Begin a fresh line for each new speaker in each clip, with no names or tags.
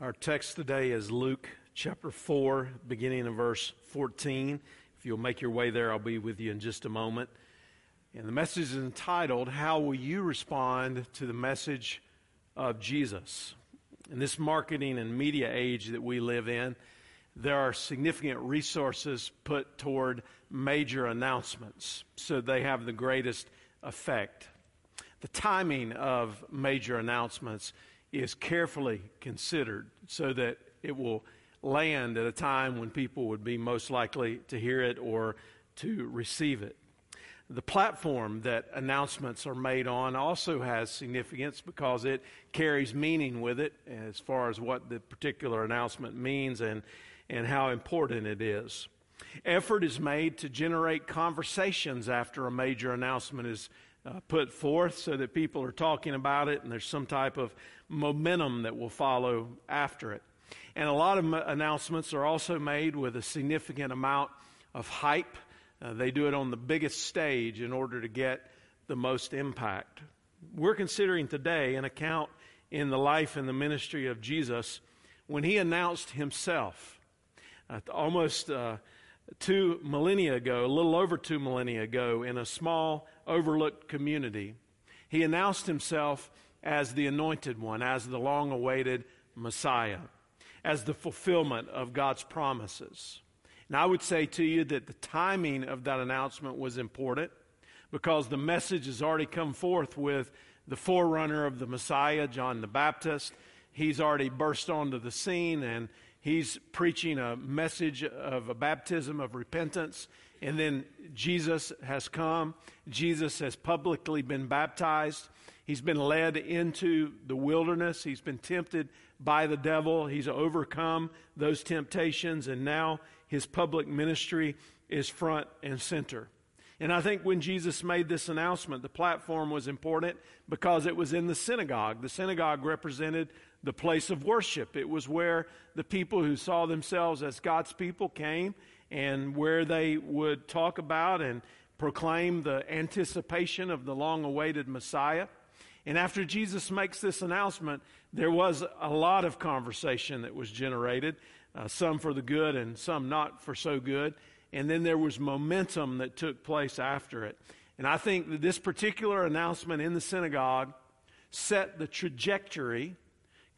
Our text today is Luke chapter 4, beginning in verse 14. If you'll make your way there, I'll be with you in just a moment. And the message is entitled, How Will You Respond to the Message of Jesus? In this marketing and media age that we live in, there are significant resources put toward major announcements so they have the greatest effect. The timing of major announcements is carefully considered so that it will land at a time when people would be most likely to hear it or to receive it. The platform that announcements are made on also has significance because it carries meaning with it as far as what the particular announcement means and, and how important it is. Effort is made to generate conversations after a major announcement is uh, put forth so that people are talking about it and there's some type of momentum that will follow after it. And a lot of announcements are also made with a significant amount of hype. Uh, they do it on the biggest stage in order to get the most impact. We're considering today an account in the life and the ministry of Jesus when he announced himself. Uh, almost two millennia ago, a little over two millennia ago, in a small, overlooked community, he announced himself as the anointed one, as the long awaited Messiah, as the fulfillment of God's promises. And I would say to you that the timing of that announcement was important because the message has already come forth with the forerunner of the Messiah, John the Baptist. He's already burst onto the scene and he's preaching a message of a baptism of repentance. And then Jesus has come. Jesus has publicly been baptized. He's been led into the wilderness. He's been tempted by the devil. He's overcome those temptations, and now his public ministry is front and center. And I think when Jesus made this announcement, the platform was important because it was in the synagogue. The synagogue represented the place of worship. It was where the people who saw themselves as God's people came and where they would talk about and proclaim the anticipation of the long awaited Messiah. And after Jesus makes this announcement, there was a lot of conversation that was generated, uh, some for the good and some not for so good. And then there was momentum that took place after it. And I think that this particular announcement in the synagogue set the trajectory,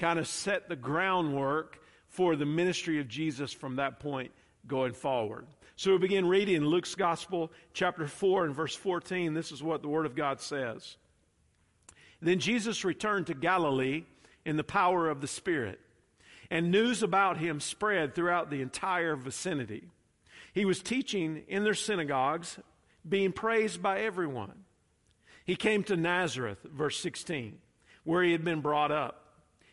kind of set the groundwork for the ministry of Jesus from that point going forward. So we begin reading Luke's Gospel, chapter 4, and verse 14. This is what the Word of God says. Then Jesus returned to Galilee in the power of the Spirit, and news about him spread throughout the entire vicinity. He was teaching in their synagogues, being praised by everyone. He came to Nazareth, verse 16, where he had been brought up.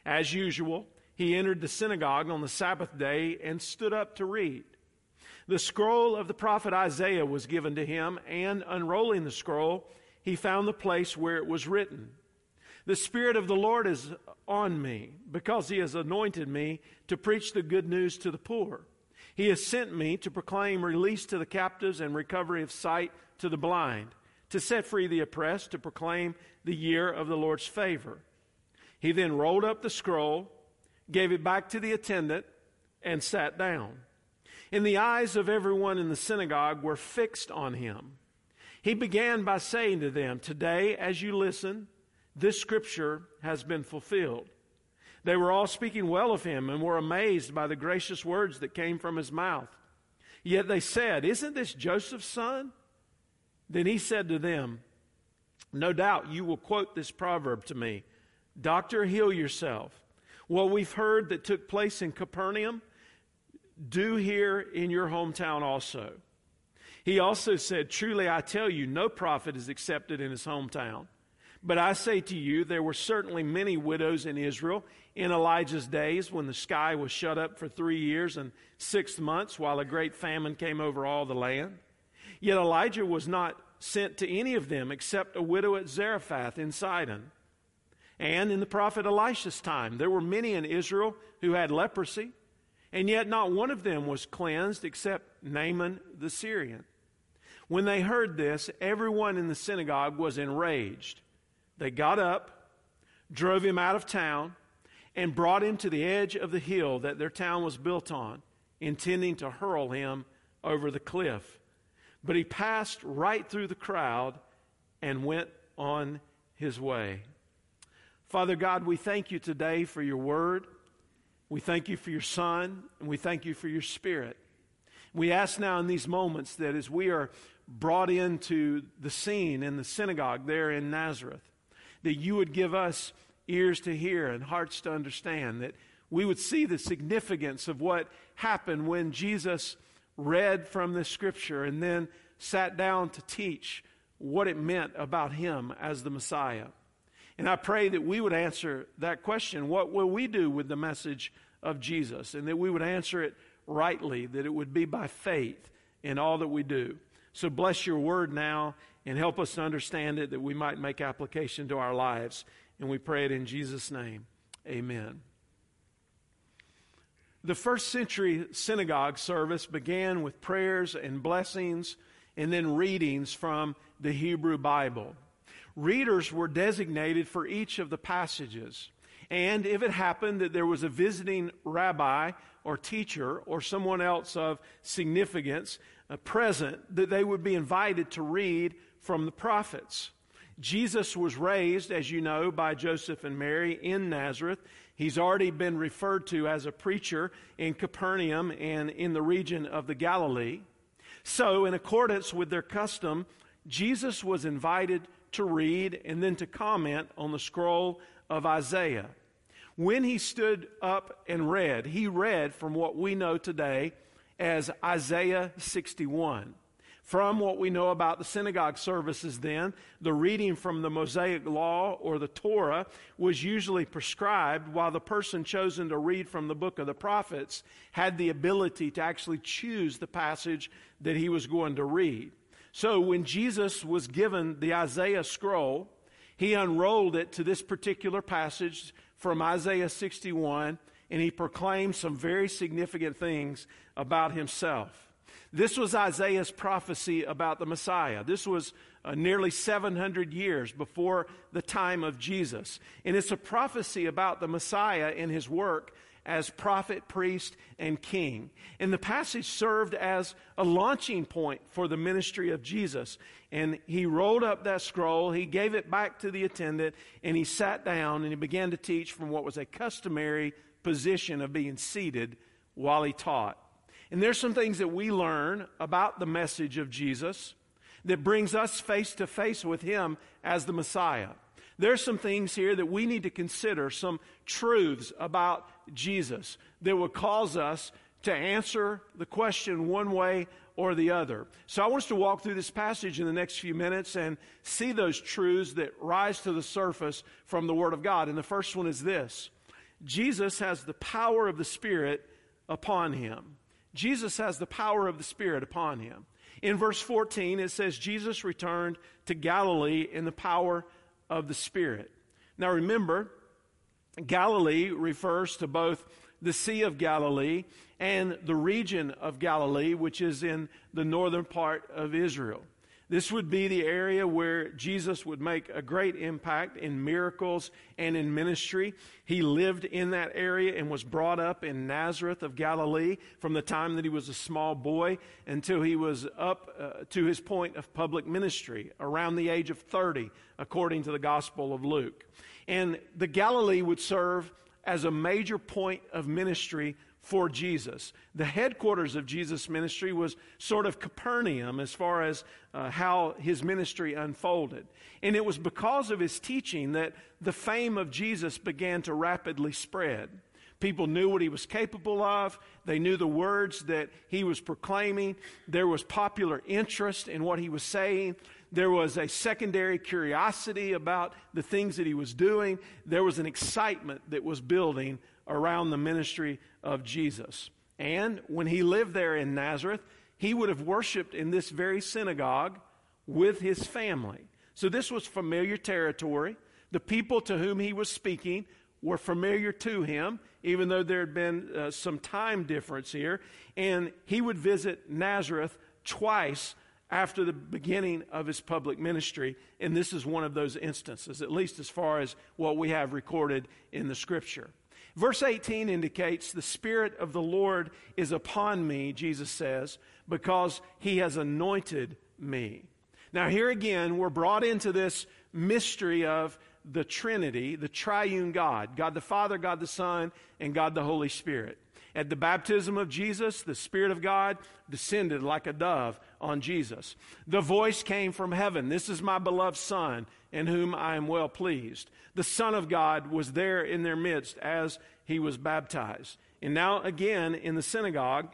As usual, he entered the synagogue on the Sabbath day and stood up to read. The scroll of the prophet Isaiah was given to him, and unrolling the scroll, he found the place where it was written the Spirit of the Lord is on me because He has anointed me to preach the good news to the poor. He has sent me to proclaim release to the captives and recovery of sight to the blind, to set free the oppressed, to proclaim the year of the Lord's favor. He then rolled up the scroll, gave it back to the attendant, and sat down. And the eyes of everyone in the synagogue were fixed on him. He began by saying to them, Today, as you listen, this scripture has been fulfilled. They were all speaking well of him and were amazed by the gracious words that came from his mouth. Yet they said, Isn't this Joseph's son? Then he said to them, No doubt you will quote this proverb to me Doctor, heal yourself. What we've heard that took place in Capernaum, do here in your hometown also. He also said, Truly I tell you, no prophet is accepted in his hometown. But I say to you, there were certainly many widows in Israel in Elijah's days when the sky was shut up for three years and six months while a great famine came over all the land. Yet Elijah was not sent to any of them except a widow at Zarephath in Sidon. And in the prophet Elisha's time, there were many in Israel who had leprosy, and yet not one of them was cleansed except Naaman the Syrian. When they heard this, everyone in the synagogue was enraged. They got up, drove him out of town, and brought him to the edge of the hill that their town was built on, intending to hurl him over the cliff. But he passed right through the crowd and went on his way. Father God, we thank you today for your word. We thank you for your son, and we thank you for your spirit. We ask now in these moments that as we are brought into the scene in the synagogue there in Nazareth, that you would give us ears to hear and hearts to understand, that we would see the significance of what happened when Jesus read from the scripture and then sat down to teach what it meant about him as the Messiah. And I pray that we would answer that question what will we do with the message of Jesus? And that we would answer it rightly, that it would be by faith in all that we do. So bless your word now and help us to understand it that we might make application to our lives. And we pray it in Jesus' name. Amen. The first century synagogue service began with prayers and blessings and then readings from the Hebrew Bible. Readers were designated for each of the passages. And if it happened that there was a visiting rabbi or teacher or someone else of significance uh, present, that they would be invited to read from the prophets. Jesus was raised, as you know, by Joseph and Mary in Nazareth. He's already been referred to as a preacher in Capernaum and in the region of the Galilee. So, in accordance with their custom, Jesus was invited to read and then to comment on the scroll of Isaiah. When he stood up and read, he read from what we know today as Isaiah 61. From what we know about the synagogue services then, the reading from the Mosaic Law or the Torah was usually prescribed, while the person chosen to read from the book of the prophets had the ability to actually choose the passage that he was going to read. So when Jesus was given the Isaiah scroll, he unrolled it to this particular passage from Isaiah 61, and he proclaimed some very significant things about himself. This was Isaiah's prophecy about the Messiah. This was uh, nearly 700 years before the time of Jesus. And it's a prophecy about the Messiah and his work as prophet, priest, and king. And the passage served as a launching point for the ministry of Jesus. And he rolled up that scroll, he gave it back to the attendant, and he sat down and he began to teach from what was a customary position of being seated while he taught. And there's some things that we learn about the message of Jesus that brings us face to face with him as the Messiah. There's some things here that we need to consider, some truths about Jesus that would cause us to answer the question one way or the other. So I want us to walk through this passage in the next few minutes and see those truths that rise to the surface from the Word of God. And the first one is this Jesus has the power of the Spirit upon him. Jesus has the power of the Spirit upon him. In verse 14, it says, Jesus returned to Galilee in the power of the Spirit. Now remember, Galilee refers to both the Sea of Galilee and the region of Galilee, which is in the northern part of Israel. This would be the area where Jesus would make a great impact in miracles and in ministry. He lived in that area and was brought up in Nazareth of Galilee from the time that he was a small boy until he was up uh, to his point of public ministry around the age of 30, according to the Gospel of Luke. And the Galilee would serve as a major point of ministry for Jesus. The headquarters of Jesus' ministry was sort of Capernaum as far as uh, how his ministry unfolded. And it was because of his teaching that the fame of Jesus began to rapidly spread. People knew what he was capable of. They knew the words that he was proclaiming. There was popular interest in what he was saying. There was a secondary curiosity about the things that he was doing. There was an excitement that was building around the ministry of Jesus. And when he lived there in Nazareth, he would have worshiped in this very synagogue with his family. So this was familiar territory. The people to whom he was speaking were familiar to him, even though there had been uh, some time difference here. And he would visit Nazareth twice after the beginning of his public ministry. And this is one of those instances, at least as far as what we have recorded in the scripture. Verse 18 indicates the Spirit of the Lord is upon me, Jesus says, because he has anointed me. Now, here again, we're brought into this mystery of the Trinity, the triune God God the Father, God the Son, and God the Holy Spirit. At the baptism of Jesus, the Spirit of God descended like a dove on Jesus. The voice came from heaven This is my beloved Son, in whom I am well pleased. The Son of God was there in their midst as he was baptized. And now, again, in the synagogue,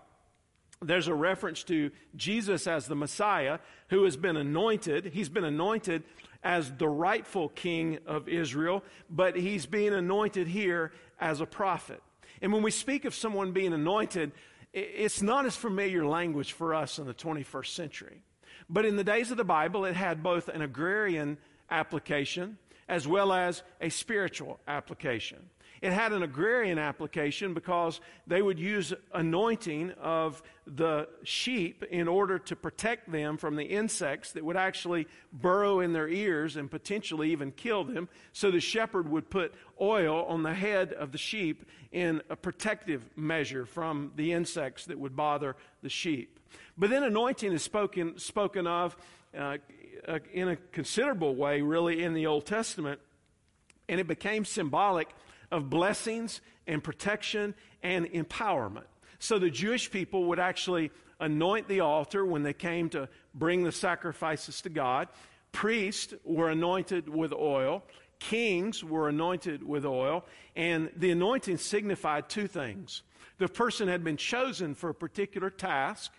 there's a reference to Jesus as the Messiah who has been anointed. He's been anointed as the rightful king of Israel, but he's being anointed here as a prophet. And when we speak of someone being anointed, it's not as familiar language for us in the 21st century. But in the days of the Bible, it had both an agrarian application as well as a spiritual application. It had an agrarian application because they would use anointing of the sheep in order to protect them from the insects that would actually burrow in their ears and potentially even kill them. So the shepherd would put oil on the head of the sheep in a protective measure from the insects that would bother the sheep. But then anointing is spoken, spoken of uh, in a considerable way, really, in the Old Testament. And it became symbolic of blessings and protection and empowerment. So the Jewish people would actually anoint the altar when they came to bring the sacrifices to God. Priests were anointed with oil. Kings were anointed with oil. And the anointing signified two things. The person had been chosen for a particular task,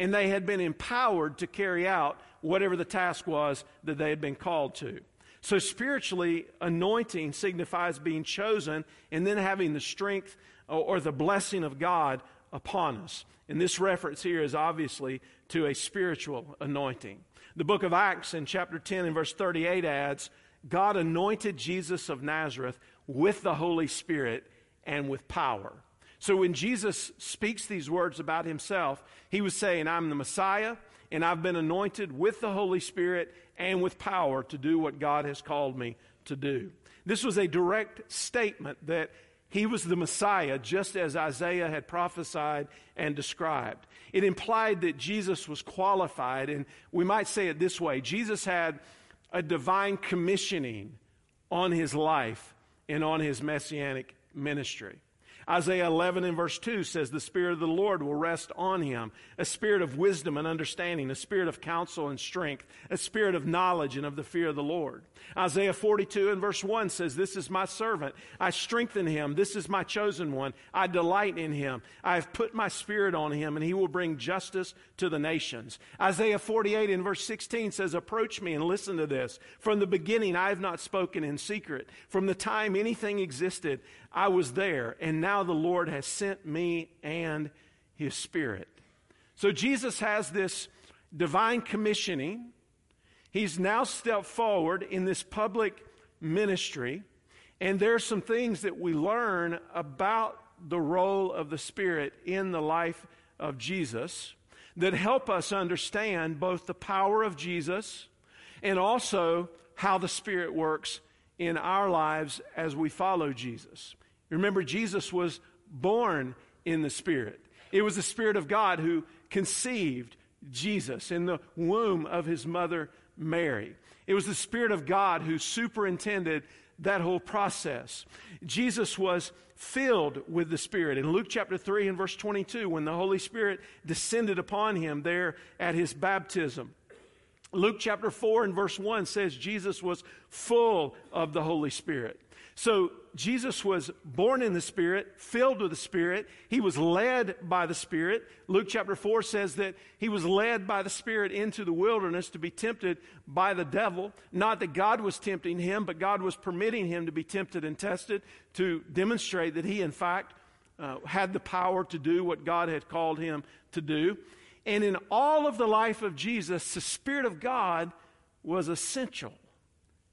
and they had been empowered to carry out whatever the task was that they had been called to. So, spiritually, anointing signifies being chosen and then having the strength or the blessing of God upon us. And this reference here is obviously to a spiritual anointing. The book of Acts in chapter 10 and verse 38 adds God anointed Jesus of Nazareth with the Holy Spirit and with power. So when Jesus speaks these words about himself, he was saying, I'm the Messiah, and I've been anointed with the Holy Spirit and with power to do what God has called me to do. This was a direct statement that he was the Messiah, just as Isaiah had prophesied and described. It implied that Jesus was qualified, and we might say it this way Jesus had a divine commissioning on his life and on his messianic ministry. Isaiah 11 and verse 2 says, The Spirit of the Lord will rest on him, a spirit of wisdom and understanding, a spirit of counsel and strength, a spirit of knowledge and of the fear of the Lord. Isaiah 42 and verse 1 says, This is my servant. I strengthen him. This is my chosen one. I delight in him. I have put my spirit on him, and he will bring justice to the nations. Isaiah 48 and verse 16 says, Approach me and listen to this. From the beginning, I have not spoken in secret. From the time anything existed, I was there, and now the Lord has sent me and his Spirit. So Jesus has this divine commissioning. He's now stepped forward in this public ministry, and there are some things that we learn about the role of the Spirit in the life of Jesus that help us understand both the power of Jesus and also how the Spirit works in our lives as we follow Jesus. Remember, Jesus was born in the Spirit. It was the Spirit of God who conceived Jesus in the womb of his mother Mary. It was the Spirit of God who superintended that whole process. Jesus was filled with the Spirit. In Luke chapter 3 and verse 22, when the Holy Spirit descended upon him there at his baptism, Luke chapter 4 and verse 1 says Jesus was full of the Holy Spirit. So Jesus was born in the Spirit, filled with the Spirit. He was led by the Spirit. Luke chapter 4 says that he was led by the Spirit into the wilderness to be tempted by the devil. Not that God was tempting him, but God was permitting him to be tempted and tested to demonstrate that he, in fact, uh, had the power to do what God had called him to do. And in all of the life of Jesus, the Spirit of God was essential.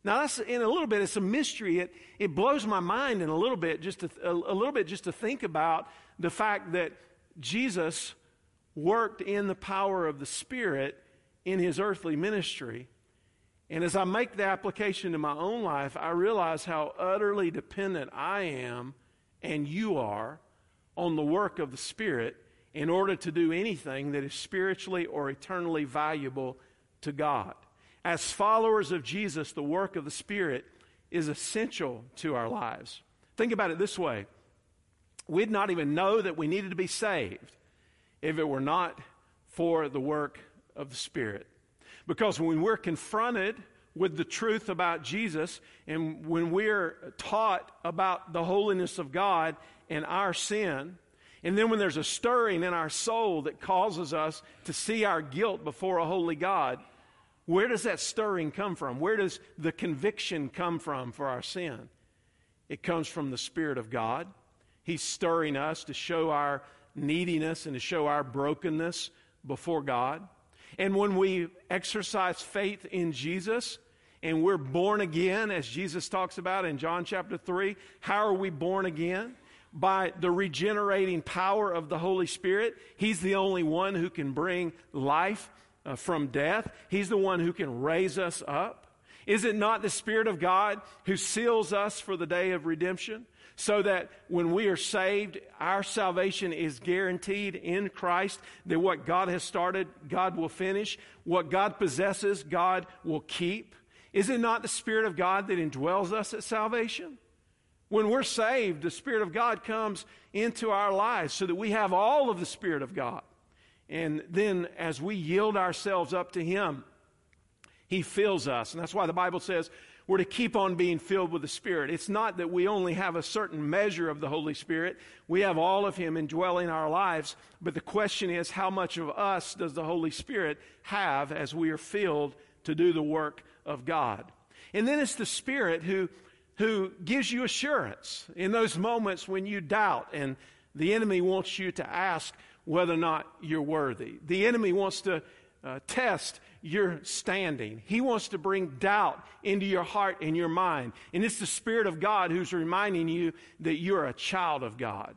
Now that's in a little bit, it's a mystery. It, it blows my mind in a little bit, just to, a, a little bit just to think about the fact that Jesus worked in the power of the Spirit in his earthly ministry. And as I make the application to my own life, I realize how utterly dependent I am and you are on the work of the Spirit in order to do anything that is spiritually or eternally valuable to God. As followers of Jesus, the work of the Spirit is essential to our lives. Think about it this way we'd not even know that we needed to be saved if it were not for the work of the Spirit. Because when we're confronted with the truth about Jesus and when we're taught about the holiness of God and our sin, and then when there's a stirring in our soul that causes us to see our guilt before a holy God, where does that stirring come from? Where does the conviction come from for our sin? It comes from the Spirit of God. He's stirring us to show our neediness and to show our brokenness before God. And when we exercise faith in Jesus and we're born again, as Jesus talks about in John chapter 3, how are we born again? By the regenerating power of the Holy Spirit. He's the only one who can bring life uh, from death, He's the one who can raise us up. Is it not the Spirit of God who seals us for the day of redemption? so that when we are saved, our salvation is guaranteed in Christ, that what God has started, God will finish. What God possesses, God will keep. Is it not the Spirit of God that indwells us at salvation? When we're saved, the Spirit of God comes into our lives so that we have all of the Spirit of God. And then as we yield ourselves up to Him, He fills us. And that's why the Bible says, we're to keep on being filled with the Spirit. It's not that we only have a certain measure of the Holy Spirit, we have all of Him indwelling our lives. But the question is, how much of us does the Holy Spirit have as we are filled to do the work of God? And then it's the Spirit who, who gives you assurance in those moments when you doubt and the enemy wants you to ask whether or not you're worthy. The enemy wants to uh, test your standing. He wants to bring doubt into your heart and your mind. And it's the Spirit of God who's reminding you that you're a child of God.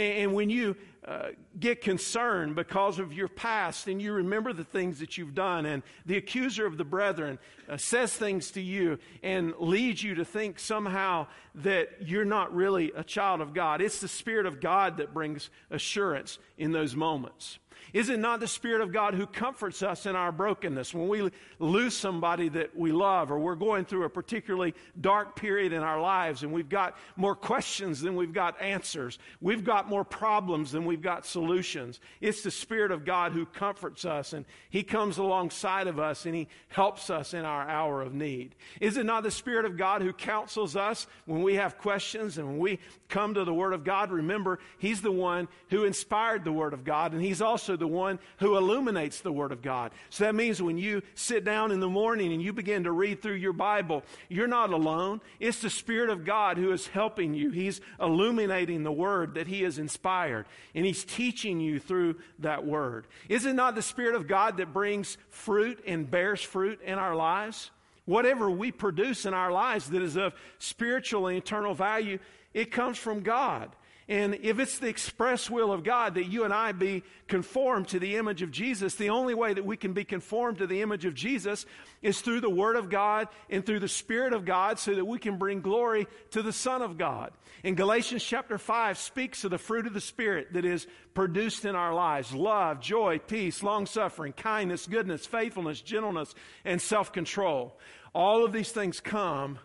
And, when you uh, get concerned because of your past and you remember the things that you've done, and the accuser of the brethren uh, says things to you and leads you to think somehow that you're not really a child of God, it's the Spirit of God that brings assurance in those moments. Is it not the Spirit of God who comforts us in our brokenness when we lose somebody that we love or we're going through a particularly dark period in our lives and we've got more questions than we've got answers? We've got more problems than we've got solutions. It's the Spirit of God who comforts us and He comes alongside of us and He helps us in our hour of need. Is it not the Spirit of God who counsels us when we have questions and when we come to the Word of God? Remember, He's the one who inspired the Word of God and He's also the one who illuminates the Word of God. So that means when you sit down in the morning and you begin to read through your Bible, you're not alone. It's the Spirit of God who is helping you. He's illuminating the Word that He has inspired, and He's teaching you through that Word. Is it not the Spirit of God that brings fruit and bears fruit in our lives? Whatever we produce in our lives that is of spiritual and eternal value, it comes from God. And if it's the express will of God that you and I be conformed to the image of Jesus, the only way that we can be conformed to the image of Jesus is through the Word of God and through the Spirit of God so that we can bring glory to the Son of God. In Galatians chapter 5 speaks of the fruit of the Spirit that is produced in our lives love, joy, peace, long suffering, kindness, goodness, faithfulness, gentleness, and self control. All of these things come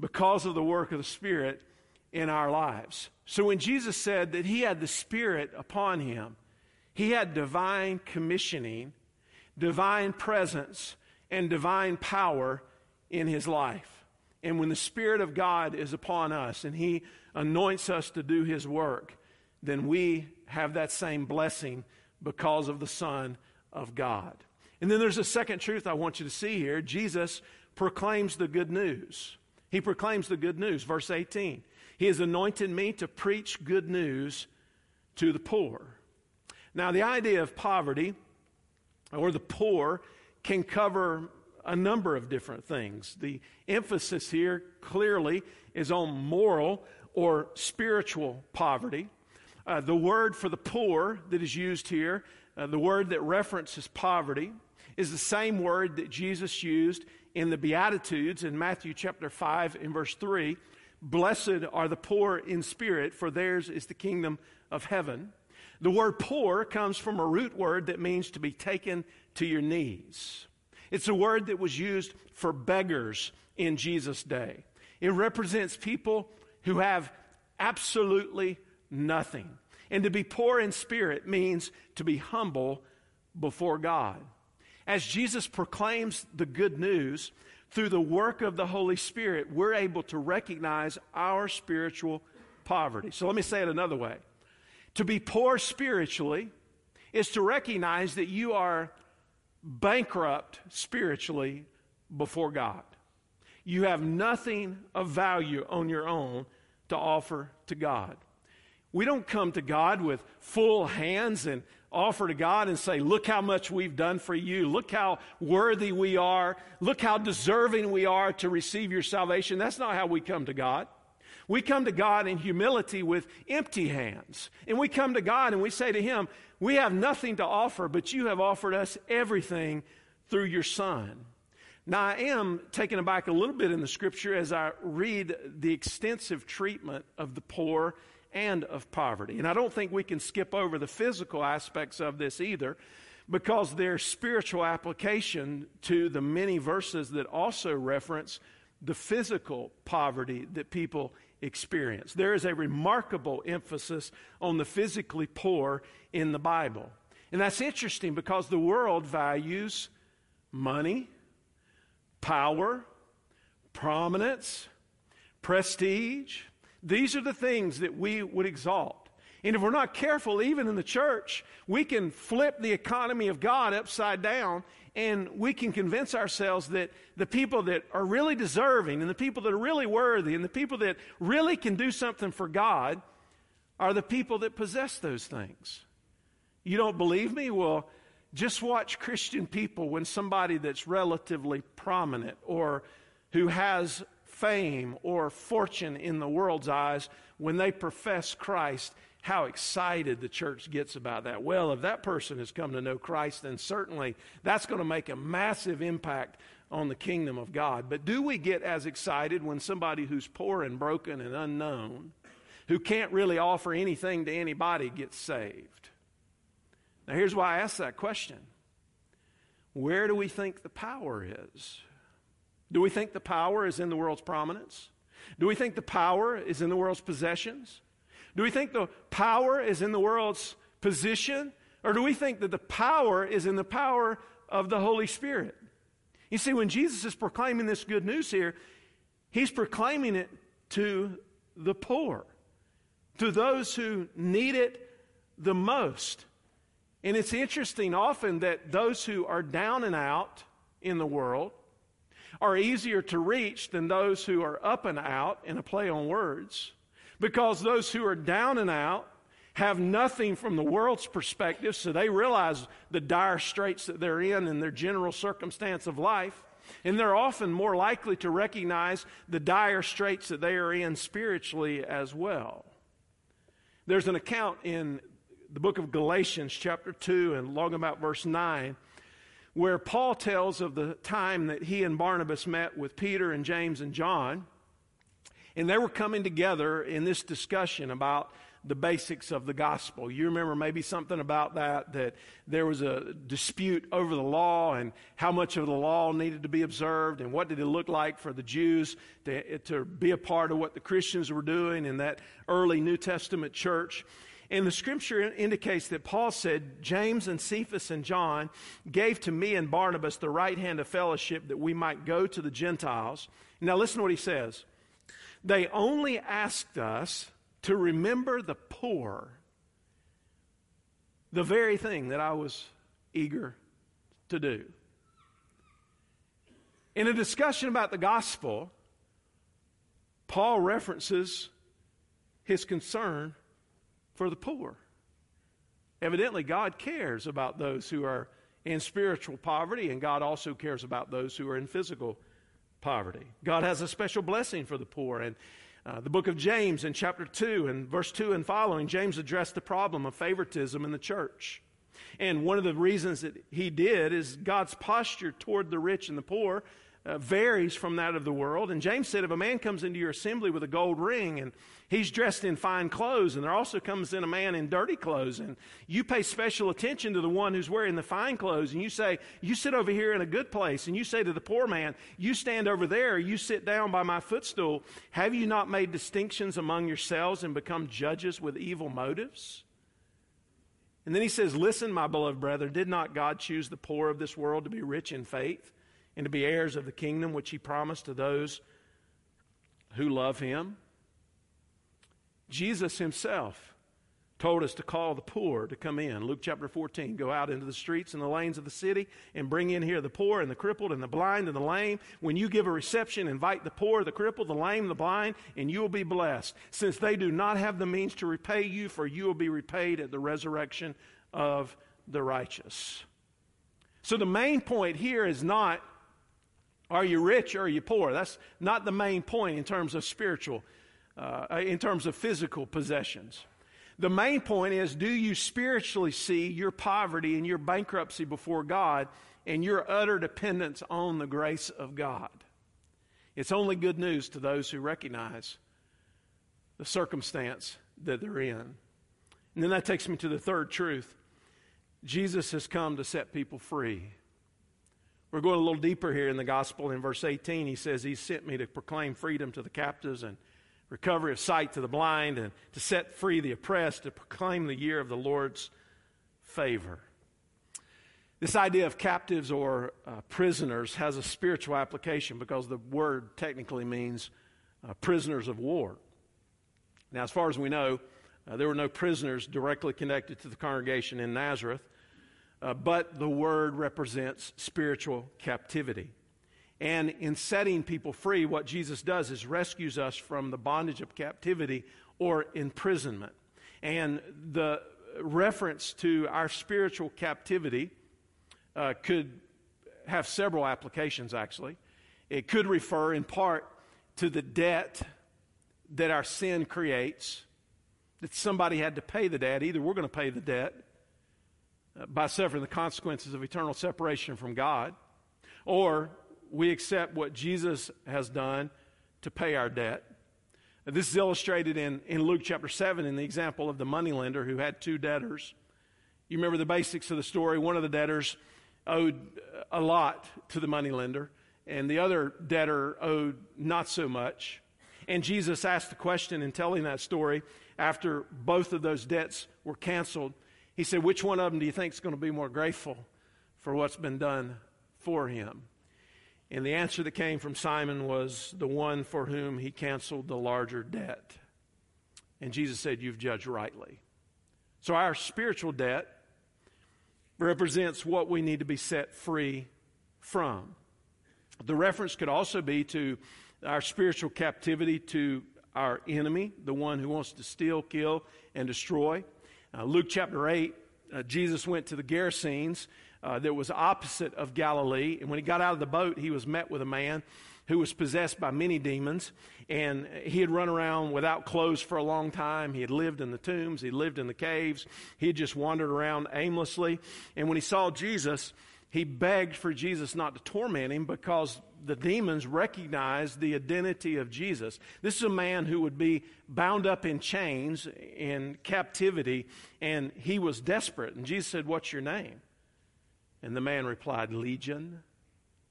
because of the work of the Spirit in our lives. So when Jesus said that he had the Spirit upon him, he had divine commissioning, divine presence, and divine power in his life. And when the Spirit of God is upon us and he anoints us to do his work, then we have that same blessing because of the Son of God. And then there's a second truth I want you to see here. Jesus proclaims the good news. He proclaims the good news. Verse 18. He has anointed me to preach good news to the poor. Now, the idea of poverty or the poor can cover a number of different things. The emphasis here clearly is on moral or spiritual poverty. Uh, the word for the poor that is used here, uh, the word that references poverty, is the same word that Jesus used in the Beatitudes in Matthew chapter 5 and verse 3 Blessed are the poor in spirit, for theirs is the kingdom of heaven. The word poor comes from a root word that means to be taken to your knees. It's a word that was used for beggars in Jesus' day. It represents people who have absolutely nothing. And to be poor in spirit means to be humble before God. As Jesus proclaims the good news, through the work of the Holy Spirit, we're able to recognize our spiritual poverty. So let me say it another way. To be poor spiritually is to recognize that you are bankrupt spiritually before God. You have nothing of value on your own to offer to God. We don't come to God with full hands and offer to God and say, Look how much we've done for you. Look how worthy we are. Look how deserving we are to receive your salvation. That's not how we come to God. We come to God in humility with empty hands. And we come to God and we say to Him, We have nothing to offer, but you have offered us everything through your Son. Now, I am taken aback a little bit in the scripture as I read the extensive treatment of the poor and of poverty. And I don't think we can skip over the physical aspects of this either because there's spiritual application to the many verses that also reference the physical poverty that people experience. There is a remarkable emphasis on the physically poor in the Bible. And that's interesting because the world values money, power, prominence, prestige, these are the things that we would exalt. And if we're not careful, even in the church, we can flip the economy of God upside down and we can convince ourselves that the people that are really deserving and the people that are really worthy and the people that really can do something for God are the people that possess those things. You don't believe me? Well, just watch Christian people when somebody that's relatively prominent or who has fame or fortune in the world's eyes, when they profess Christ, how excited the church gets about that. Well, if that person has come to know Christ, then certainly that's going to make a massive impact on the kingdom of God. But do we get as excited when somebody who's poor and broken and unknown, who can't really offer anything to anybody, gets saved? Now, here's why I ask that question Where do we think the power is? Do we think the power is in the world's prominence? Do we think the power is in the world's possessions? Do we think the power is in the world's position? Or do we think that the power is in the power of the Holy Spirit? You see, when Jesus is proclaiming this good news here, he's proclaiming it to the poor, to those who need it the most. And it's interesting often that those who are down and out in the world, are easier to reach than those who are up and out in a play on words. Because those who are down and out have nothing from the world's perspective, so they realize the dire straits that they're in in their general circumstance of life. And they're often more likely to recognize the dire straits that they are in spiritually as well. There's an account in the book of Galatians, chapter 2, and long about verse 9 where Paul tells of the time that he and Barnabas met with Peter and James and John. And they were coming together in this discussion about the basics of the gospel. You remember maybe something about that, that there was a dispute over the law and how much of the law needed to be observed and what did it look like for the Jews to, to be a part of what the Christians were doing in that early New Testament church. And the scripture indicates that Paul said, James and Cephas and John gave to me and Barnabas the right hand of fellowship that we might go to the Gentiles. Now, listen to what he says. They only asked us to remember the poor, the very thing that I was eager to do. In a discussion about the gospel, Paul references his concern for the poor. Evidently, God cares about those who are in spiritual poverty, and God also cares about those who are in physical poverty. God has a special blessing for the poor. And uh, the book of James in chapter 2 and verse 2 and following, James addressed the problem of favoritism in the church. And one of the reasons that he did is God's posture toward the rich and the poor uh, varies from that of the world. And James said, if a man comes into your assembly with a gold ring and he's dressed in fine clothes, and there also comes in a man in dirty clothes, and you pay special attention to the one who's wearing the fine clothes, and you say, You sit over here in a good place, and you say to the poor man, You stand over there, you sit down by my footstool, have you not made distinctions among yourselves and become judges with evil motives? And then he says, Listen, my beloved brother, did not God choose the poor of this world to be rich in faith? And to be heirs of the kingdom which he promised to those who love him. Jesus himself told us to call the poor to come in. Luke chapter 14. Go out into the streets and the lanes of the city and bring in here the poor and the crippled and the blind and the lame. When you give a reception, invite the poor, the crippled, the lame, the blind, and you will be blessed, since they do not have the means to repay you, for you will be repaid at the resurrection of the righteous. So the main point here is not are you rich or are you poor? That's not the main point in terms of spiritual, uh, in terms of physical possessions. The main point is do you spiritually see your poverty and your bankruptcy before God and your utter dependence on the grace of God? It's only good news to those who recognize the circumstance that they're in. And then that takes me to the third truth Jesus has come to set people free. We're going a little deeper here in the gospel. In verse 18, he says, He sent me to proclaim freedom to the captives and recovery of sight to the blind and to set free the oppressed, to proclaim the year of the Lord's favor. This idea of captives or uh, prisoners has a spiritual application because the word technically means uh, prisoners of war. Now, as far as we know, uh, there were no prisoners directly connected to the congregation in Nazareth uh, but the word represents spiritual captivity. And in setting people free, what Jesus does is rescues us from the bondage of captivity or imprisonment. And the reference to our spiritual captivity uh, could have several applications, actually. It could refer in part to the debt that our sin creates, that somebody had to pay the debt. Either we're going to pay the debt by suffering the consequences of eternal separation from God, or we accept what Jesus has done to pay our debt. This is illustrated in, in Luke chapter 7 in the example of the moneylender who had two debtors. You remember the basics of the story. One of the debtors owed a lot to the moneylender, and the other debtor owed not so much. And Jesus asked the question in telling that story after both of those debts were canceled he said, Which one of them do you think is going to be more grateful for what's been done for him? And the answer that came from Simon was the one for whom he canceled the larger debt. And Jesus said, You've judged rightly. So our spiritual debt represents what we need to be set free from. The reference could also be to our spiritual captivity to our enemy, the one who wants to steal, kill, and destroy. Uh, Luke chapter 8, uh, Jesus went to the Gerasenes uh, that was opposite of Galilee. And when he got out of the boat, he was met with a man who was possessed by many demons. And he had run around without clothes for a long time. He had lived in the tombs, he lived in the caves, he had just wandered around aimlessly. And when he saw Jesus, he begged for Jesus not to torment him because the demons recognized the identity of Jesus. This is a man who would be bound up in chains in captivity, and he was desperate. And Jesus said, What's your name? And the man replied, Legion.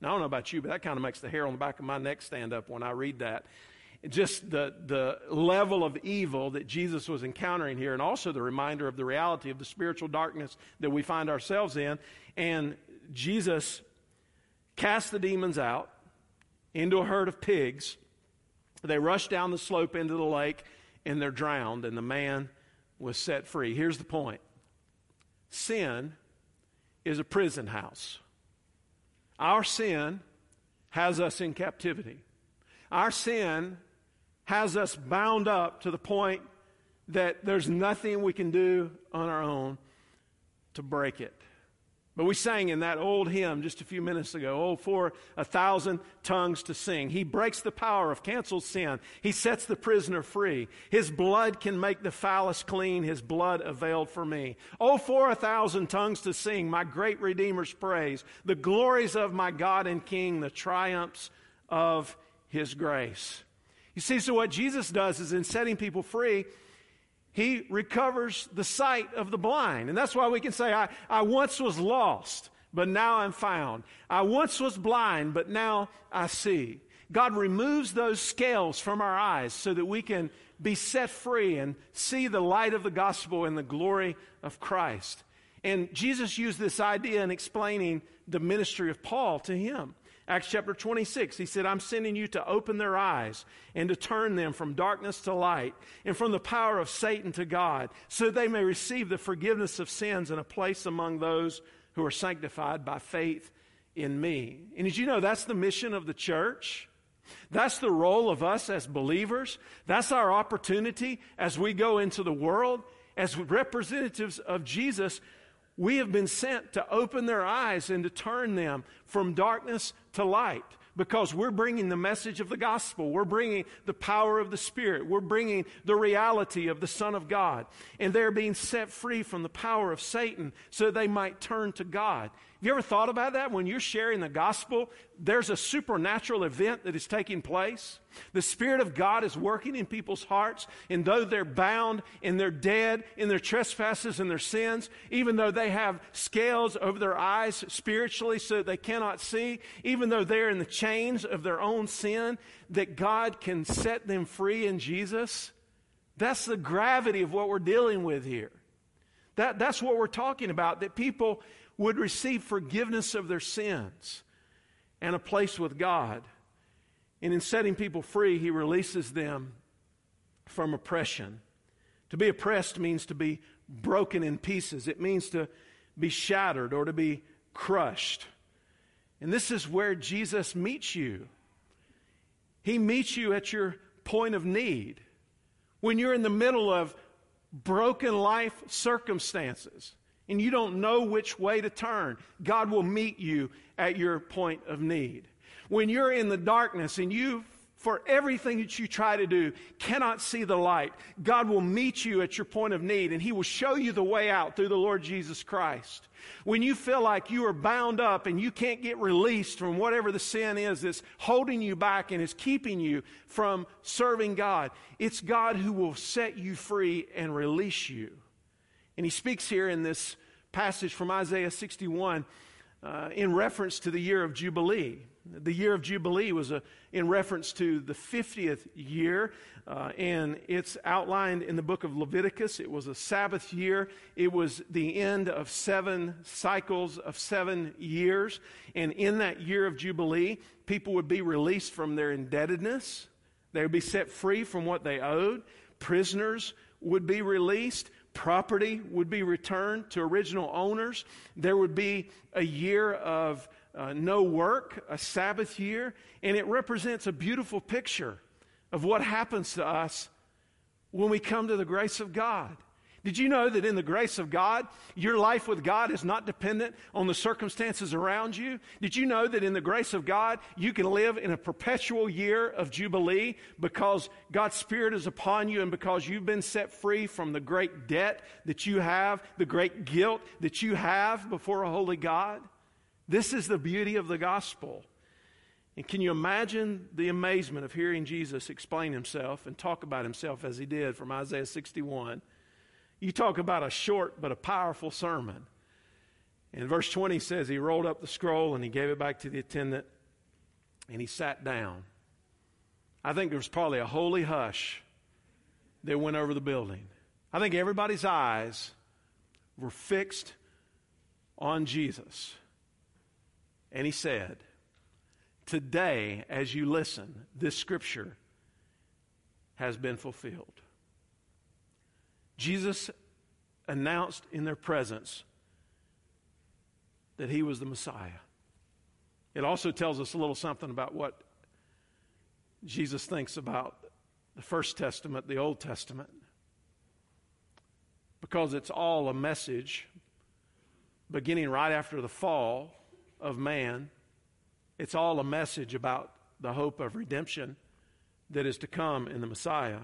Now, I don't know about you, but that kind of makes the hair on the back of my neck stand up when I read that. Just the, the level of evil that Jesus was encountering here, and also the reminder of the reality of the spiritual darkness that we find ourselves in. And Jesus cast the demons out into a herd of pigs. They rush down the slope into the lake and they're drowned, and the man was set free. Here's the point sin is a prison house. Our sin has us in captivity. Our sin has us bound up to the point that there's nothing we can do on our own to break it. But we sang in that old hymn just a few minutes ago, oh, for a thousand tongues to sing. He breaks the power of canceled sin. He sets the prisoner free. His blood can make the foulest clean. His blood availed for me. Oh, for a thousand tongues to sing my great Redeemer's praise, the glories of my God and King, the triumphs of his grace. You see, so what Jesus does is in setting people free, he recovers the sight of the blind. And that's why we can say, I, I once was lost, but now I'm found. I once was blind, but now I see. God removes those scales from our eyes so that we can be set free and see the light of the gospel and the glory of Christ. And Jesus used this idea in explaining the ministry of Paul to him. Acts chapter 26, he said, I'm sending you to open their eyes and to turn them from darkness to light and from the power of Satan to God, so they may receive the forgiveness of sins and a place among those who are sanctified by faith in me. And as you know, that's the mission of the church. That's the role of us as believers. That's our opportunity as we go into the world as representatives of Jesus we have been sent to open their eyes and to turn them from darkness to light because we're bringing the message of the gospel. We're bringing the power of the Spirit. We're bringing the reality of the Son of God. And they're being set free from the power of Satan so they might turn to God. Have you ever thought about that? When you're sharing the gospel, there's a supernatural event that is taking place. The Spirit of God is working in people's hearts, and though they're bound and they're dead in their trespasses and their sins, even though they have scales over their eyes spiritually so that they cannot see, even though they're in the chains of their own sin, that God can set them free in Jesus. That's the gravity of what we're dealing with here. That, that's what we're talking about, that people would receive forgiveness of their sins and a place with God. And in setting people free, he releases them from oppression. To be oppressed means to be broken in pieces, it means to be shattered or to be crushed. And this is where Jesus meets you. He meets you at your point of need. When you're in the middle of broken life circumstances, and you don't know which way to turn, God will meet you at your point of need. When you're in the darkness and you, for everything that you try to do, cannot see the light, God will meet you at your point of need and He will show you the way out through the Lord Jesus Christ. When you feel like you are bound up and you can't get released from whatever the sin is that's holding you back and is keeping you from serving God, it's God who will set you free and release you. And he speaks here in this passage from Isaiah 61 uh, in reference to the year of Jubilee. The year of Jubilee was a, in reference to the 50th year, uh, and it's outlined in the book of Leviticus. It was a Sabbath year. It was the end of seven cycles of seven years. And in that year of Jubilee, people would be released from their indebtedness, they would be set free from what they owed, prisoners would be released property would be returned to original owners. There would be a year of uh, no work, a Sabbath year, and it represents a beautiful picture of what happens to us when we come to the grace of God. Did you know that in the grace of God, your life with God is not dependent on the circumstances around you? Did you know that in the grace of God, you can live in a perpetual year of Jubilee because God's Spirit is upon you and because you've been set free from the great debt that you have, the great guilt that you have before a holy God? This is the beauty of the gospel. And can you imagine the amazement of hearing Jesus explain himself and talk about himself as he did from Isaiah 61? You talk about a short but a powerful sermon. And verse 20 says he rolled up the scroll and he gave it back to the attendant and he sat down. I think there was probably a holy hush that went over the building. I think everybody's eyes were fixed on Jesus. And he said, Today, as you listen, this scripture has been fulfilled. Jesus announced in their presence that he was the Messiah. It also tells us a little something about what Jesus thinks about the First Testament, the Old Testament, because it's all a message beginning right after the fall of man. It's all a message about the hope of redemption that is to come in the Messiah.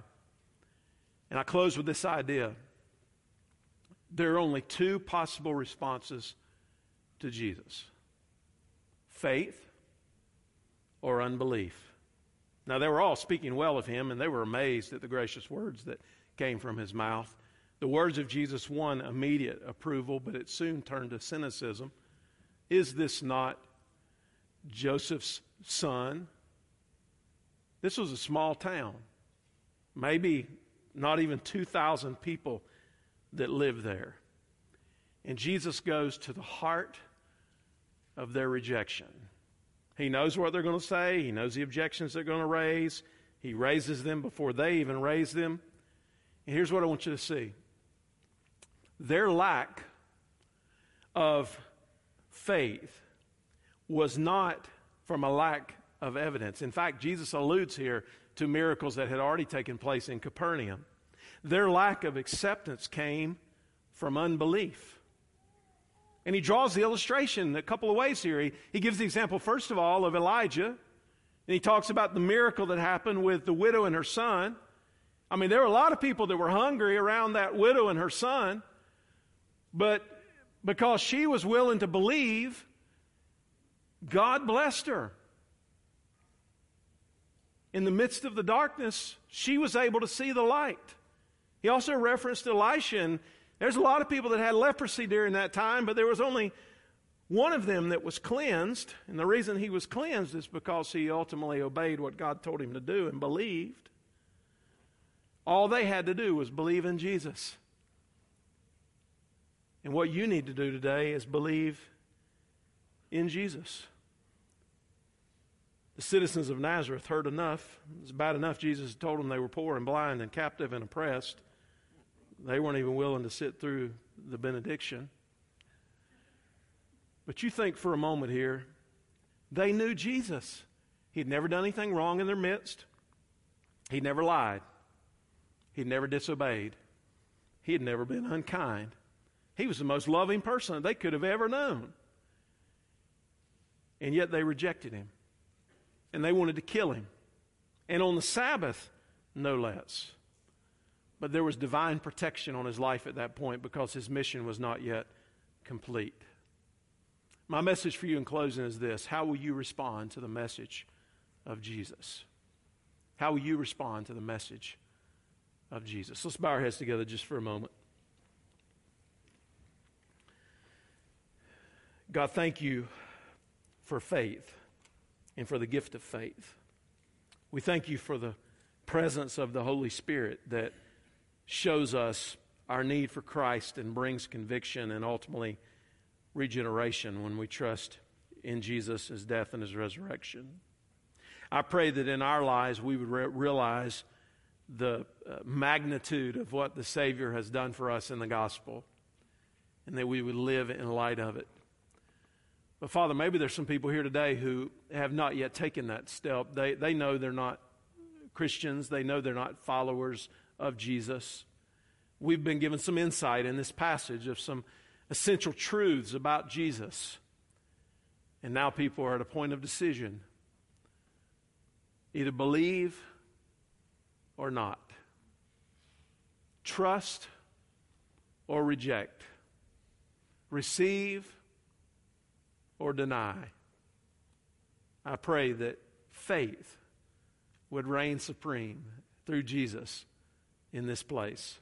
And I close with this idea there are only two possible responses to Jesus faith or unbelief. Now, they were all speaking well of him, and they were amazed at the gracious words that came from his mouth. The words of Jesus won immediate approval, but it soon turned to cynicism. Is this not Joseph's son? This was a small town, maybe not even 2,000 people that live there. And Jesus goes to the heart of their rejection. He knows what they're going to say, he knows the objections they're going to raise. He raises them before they even raise them. And here's what I want you to see their lack of faith was not from a lack of evidence. In fact, Jesus alludes here to miracles that had already taken place in Capernaum. Their lack of acceptance came from unbelief. And he draws the illustration a couple of ways here. He, he gives the example, first of all, of Elijah. And he talks about the miracle that happened with the widow and her son. I mean, there were a lot of people that were hungry around that widow and her son. But because she was willing to believe, God blessed her. In the midst of the darkness, she was able to see the light. He also referenced Elisha, and there's a lot of people that had leprosy during that time, but there was only one of them that was cleansed. And the reason he was cleansed is because he ultimately obeyed what God told him to do and believed. All they had to do was believe in Jesus. And what you need to do today is believe in Jesus. The citizens of Nazareth heard enough. It was bad enough Jesus told them they were poor and blind and captive and oppressed. They weren't even willing to sit through the benediction. But you think for a moment here, they knew Jesus. He'd never done anything wrong in their midst. He'd never lied. He'd never disobeyed. He had never been unkind. He was the most loving person they could have ever known. And yet they rejected him. And they wanted to kill him. And on the Sabbath, no less. But there was divine protection on his life at that point because his mission was not yet complete. My message for you in closing is this How will you respond to the message of Jesus? How will you respond to the message of Jesus? Let's bow our heads together just for a moment. God, thank you for faith and for the gift of faith. We thank you for the presence of the Holy Spirit that shows us our need for Christ and brings conviction and ultimately regeneration when we trust in Jesus, his death, and his resurrection. I pray that in our lives we would re- realize the uh, magnitude of what the Savior has done for us in the gospel and that we would live in light of it. But Father, maybe there's some people here today who have not yet taken that step. They, they know they're not Christians, they know they're not followers of Jesus. We've been given some insight in this passage of some essential truths about Jesus. And now people are at a point of decision either believe or not, trust or reject, receive or deny. I pray that faith would reign supreme through Jesus in this place.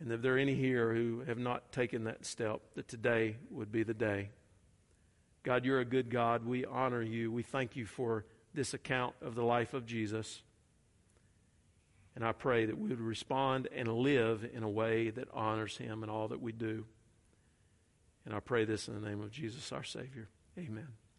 And if there are any here who have not taken that step, that today would be the day. God, you're a good God. We honor you. We thank you for this account of the life of Jesus. And I pray that we would respond and live in a way that honors him in all that we do. And I pray this in the name of Jesus, our Savior. Amen.